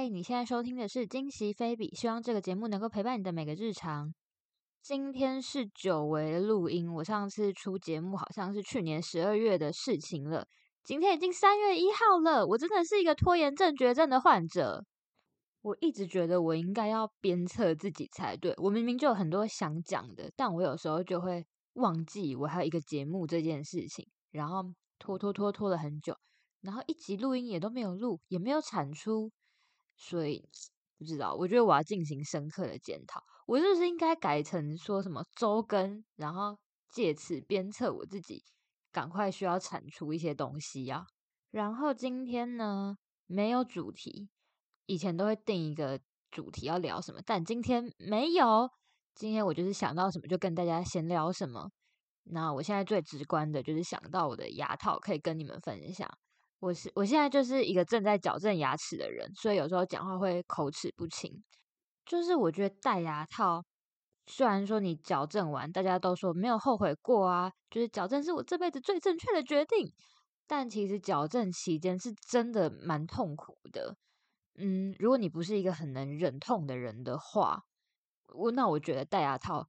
嗨，你现在收听的是今昔菲比，希望这个节目能够陪伴你的每个日常。今天是久违的录音，我上次出节目好像是去年十二月的事情了，今天已经三月一号了，我真的是一个拖延症绝症的患者。我一直觉得我应该要鞭策自己才对，我明明就有很多想讲的，但我有时候就会忘记我还有一个节目这件事情，然后拖拖拖拖了很久，然后一集录音也都没有录，也没有产出。所以不知道，我觉得我要进行深刻的检讨，我是不是应该改成说什么周更，然后借此鞭策我自己，赶快需要产出一些东西呀、啊。然后今天呢，没有主题，以前都会定一个主题要聊什么，但今天没有，今天我就是想到什么就跟大家闲聊什么。那我现在最直观的就是想到我的牙套可以跟你们分享。我是我现在就是一个正在矫正牙齿的人，所以有时候讲话会口齿不清。就是我觉得戴牙套，虽然说你矫正完，大家都说没有后悔过啊，就是矫正是我这辈子最正确的决定。但其实矫正期间是真的蛮痛苦的。嗯，如果你不是一个很能忍痛的人的话，我那我觉得戴牙套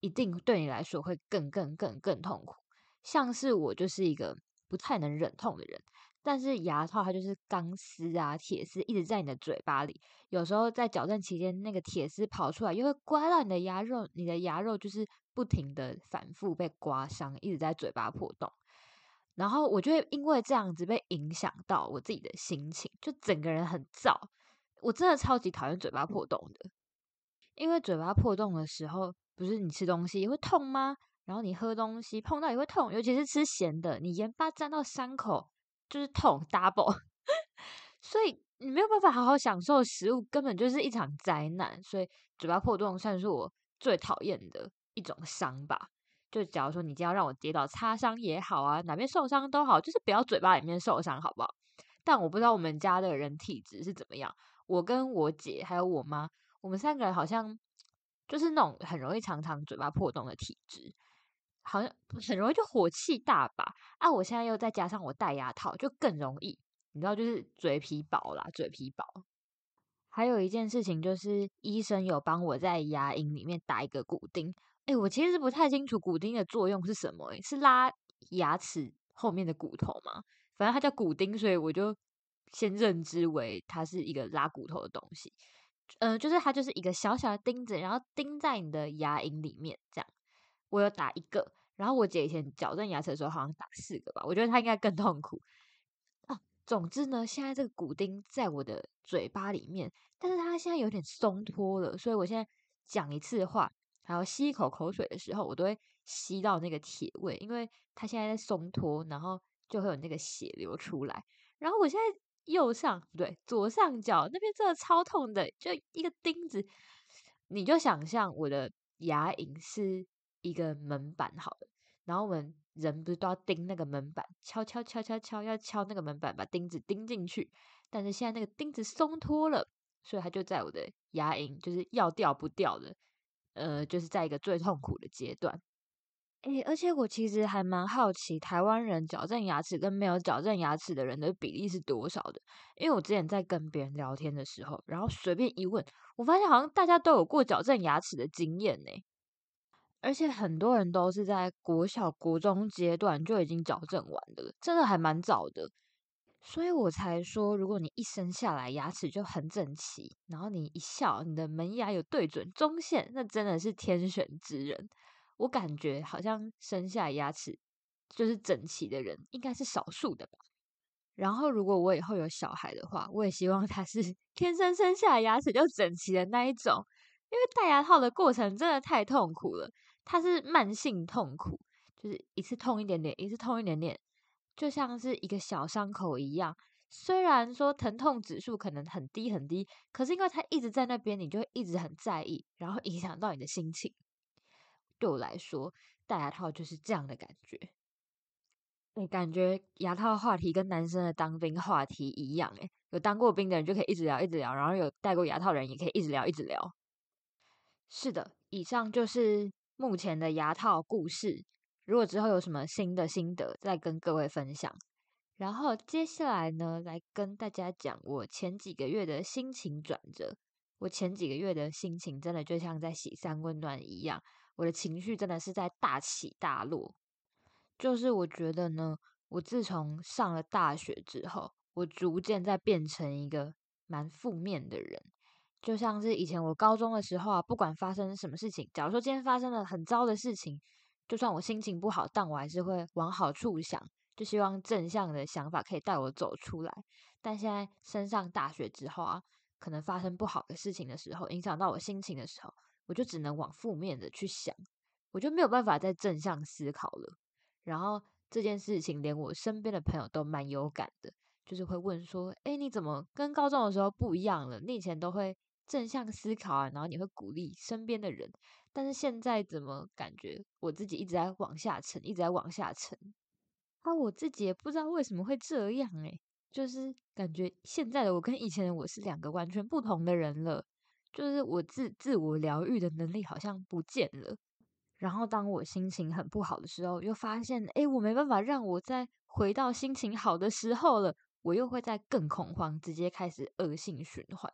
一定对你来说会更更更更痛苦。像是我就是一个不太能忍痛的人。但是牙套它就是钢丝啊，铁丝一直在你的嘴巴里，有时候在矫正期间，那个铁丝跑出来，又会刮到你的牙肉，你的牙肉就是不停的反复被刮伤，一直在嘴巴破洞。然后我就会因为这样子被影响到我自己的心情，就整个人很燥。我真的超级讨厌嘴巴破洞的，因为嘴巴破洞的时候，不是你吃东西也会痛吗？然后你喝东西碰到也会痛，尤其是吃咸的，你盐巴沾到伤口。就是痛 double，所以你没有办法好好享受食物，根本就是一场灾难。所以嘴巴破洞算是我最讨厌的一种伤吧。就假如说你今天要让我跌倒擦伤也好啊，哪边受伤都好，就是不要嘴巴里面受伤，好不好？但我不知道我们家的人体质是怎么样。我跟我姐还有我妈，我们三个人好像就是那种很容易常常嘴巴破洞的体质。好像很容易就火气大吧？啊，我现在又再加上我戴牙套，就更容易。你知道，就是嘴皮薄啦，嘴皮薄。还有一件事情就是，医生有帮我在牙龈里面打一个骨钉。哎，我其实不太清楚骨钉的作用是什么，是拉牙齿后面的骨头吗？反正它叫骨钉，所以我就先认知为它是一个拉骨头的东西。嗯、就是它就是一个小小的钉子，然后钉在你的牙龈里面，这样。我有打一个，然后我姐以前矫正牙齿的时候好像打四个吧，我觉得她应该更痛苦啊。总之呢，现在这个骨钉在我的嘴巴里面，但是它现在有点松脱了，所以我现在讲一次话，还有吸一口口水的时候，我都会吸到那个铁味，因为它现在在松脱，然后就会有那个血流出来。然后我现在右上不对，左上角那边真的超痛的，就一个钉子，你就想象我的牙龈是。一个门板好了，然后我们人不是都要钉那个门板，敲敲敲敲敲，要敲那个门板，把钉子钉进去。但是现在那个钉子松脱了，所以它就在我的牙龈，就是要掉不掉的，呃，就是在一个最痛苦的阶段。诶，而且我其实还蛮好奇，台湾人矫正牙齿跟没有矫正牙齿的人的比例是多少的？因为我之前在跟别人聊天的时候，然后随便一问，我发现好像大家都有过矫正牙齿的经验呢。而且很多人都是在国小、国中阶段就已经矫正完的，真的还蛮早的。所以我才说，如果你一生下来牙齿就很整齐，然后你一笑，你的门牙有对准中线，那真的是天选之人。我感觉好像生下牙齿就是整齐的人，应该是少数的吧。然后，如果我以后有小孩的话，我也希望他是 天生生下牙齿就整齐的那一种。因为戴牙套的过程真的太痛苦了，它是慢性痛苦，就是一次痛一点点，一次痛一点点，就像是一个小伤口一样。虽然说疼痛指数可能很低很低，可是因为它一直在那边，你就会一直很在意，然后影响到你的心情。对我来说，戴牙套就是这样的感觉。你感觉牙套话题跟男生的当兵话题一样，诶，有当过兵的人就可以一直聊一直聊，然后有戴过牙套的人也可以一直聊一直聊。是的，以上就是目前的牙套故事。如果之后有什么新的心得，再跟各位分享。然后接下来呢，来跟大家讲我前几个月的心情转折。我前几个月的心情真的就像在洗三温暖一样，我的情绪真的是在大起大落。就是我觉得呢，我自从上了大学之后，我逐渐在变成一个蛮负面的人。就像是以前我高中的时候啊，不管发生什么事情，假如说今天发生了很糟的事情，就算我心情不好，但我还是会往好处想，就希望正向的想法可以带我走出来。但现在升上大学之后啊，可能发生不好的事情的时候，影响到我心情的时候，我就只能往负面的去想，我就没有办法再正向思考了。然后这件事情连我身边的朋友都蛮有感的，就是会问说：“诶，你怎么跟高中的时候不一样了？你以前都会正向思考啊，然后你会鼓励身边的人，但是现在怎么感觉我自己一直在往下沉，一直在往下沉？啊，我自己也不知道为什么会这样诶。就是感觉现在的我跟以前的我是两个完全不同的人了，就是我自自我疗愈的能力好像不见了。然后当我心情很不好的时候，又发现，诶，我没办法让我再回到心情好的时候了，我又会再更恐慌，直接开始恶性循环。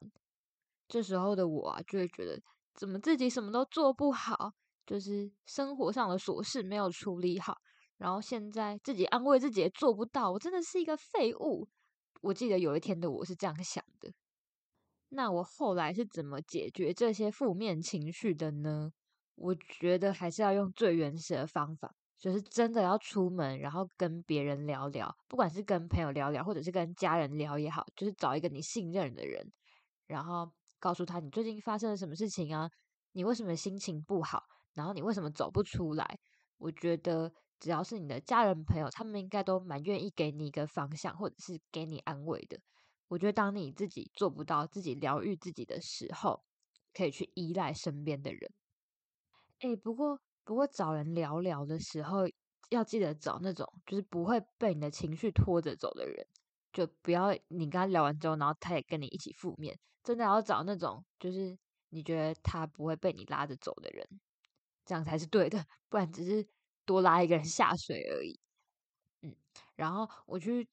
这时候的我啊，就会觉得怎么自己什么都做不好，就是生活上的琐事没有处理好，然后现在自己安慰自己也做不到，我真的是一个废物。我记得有一天的我是这样想的，那我后来是怎么解决这些负面情绪的呢？我觉得还是要用最原始的方法，就是真的要出门，然后跟别人聊聊，不管是跟朋友聊聊，或者是跟家人聊也好，就是找一个你信任的人，然后告诉他你最近发生了什么事情啊，你为什么心情不好，然后你为什么走不出来？我觉得。只要是你的家人朋友，他们应该都蛮愿意给你一个方向，或者是给你安慰的。我觉得当你自己做不到自己疗愈自己的时候，可以去依赖身边的人。诶，不过不过找人聊聊的时候，要记得找那种就是不会被你的情绪拖着走的人，就不要你跟他聊完之后，然后他也跟你一起负面。真的要找那种就是你觉得他不会被你拉着走的人，这样才是对的，不然只是。多拉一个人下水而已，嗯，然后我去，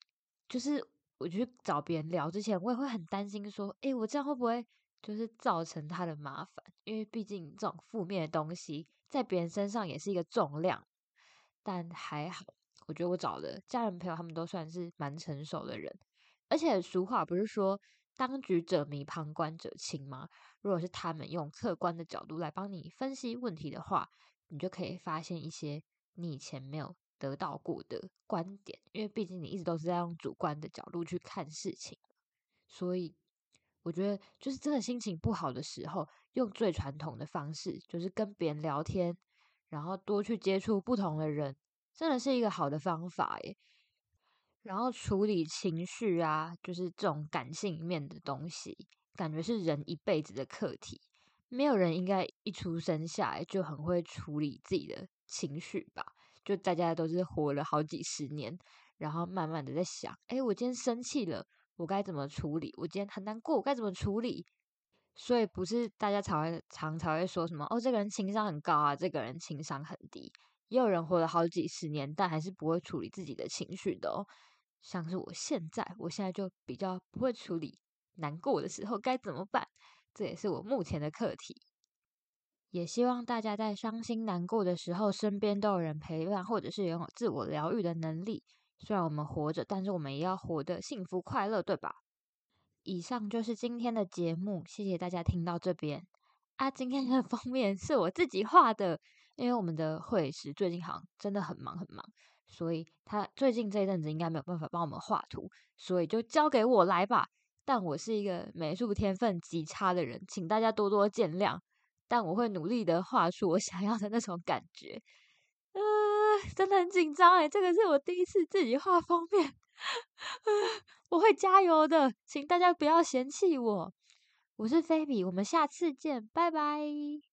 就是我去找别人聊之前，我也会很担心，说，诶，我这样会不会就是造成他的麻烦？因为毕竟这种负面的东西在别人身上也是一个重量。但还好，我觉得我找的家人朋友他们都算是蛮成熟的人，而且俗话不是说当局者迷，旁观者清吗？如果是他们用客观的角度来帮你分析问题的话，你就可以发现一些。你以前没有得到过的观点，因为毕竟你一直都是在用主观的角度去看事情，所以我觉得就是真的心情不好的时候，用最传统的方式，就是跟别人聊天，然后多去接触不同的人，真的是一个好的方法耶。然后处理情绪啊，就是这种感性面的东西，感觉是人一辈子的课题，没有人应该一出生下来就很会处理自己的。情绪吧，就大家都是活了好几十年，然后慢慢的在想，诶，我今天生气了，我该怎么处理？我今天很难过，我该怎么处理？所以不是大家才会常常会说什么，哦，这个人情商很高啊，这个人情商很低。也有人活了好几十年，但还是不会处理自己的情绪的哦。像是我现在，我现在就比较不会处理难过的时候该怎么办，这也是我目前的课题。也希望大家在伤心难过的时候，身边都有人陪伴，或者是拥有自我疗愈的能力。虽然我们活着，但是我们也要活得幸福快乐，对吧？以上就是今天的节目，谢谢大家听到这边啊。今天的封面是我自己画的，因为我们的绘师最近好像真的很忙很忙，所以他最近这一阵子应该没有办法帮我们画图，所以就交给我来吧。但我是一个美术天分极差的人，请大家多多见谅。但我会努力的画出我想要的那种感觉，呃，真的很紧张诶，这个是我第一次自己画封面，呃，我会加油的，请大家不要嫌弃我，我是菲比，我们下次见，拜拜。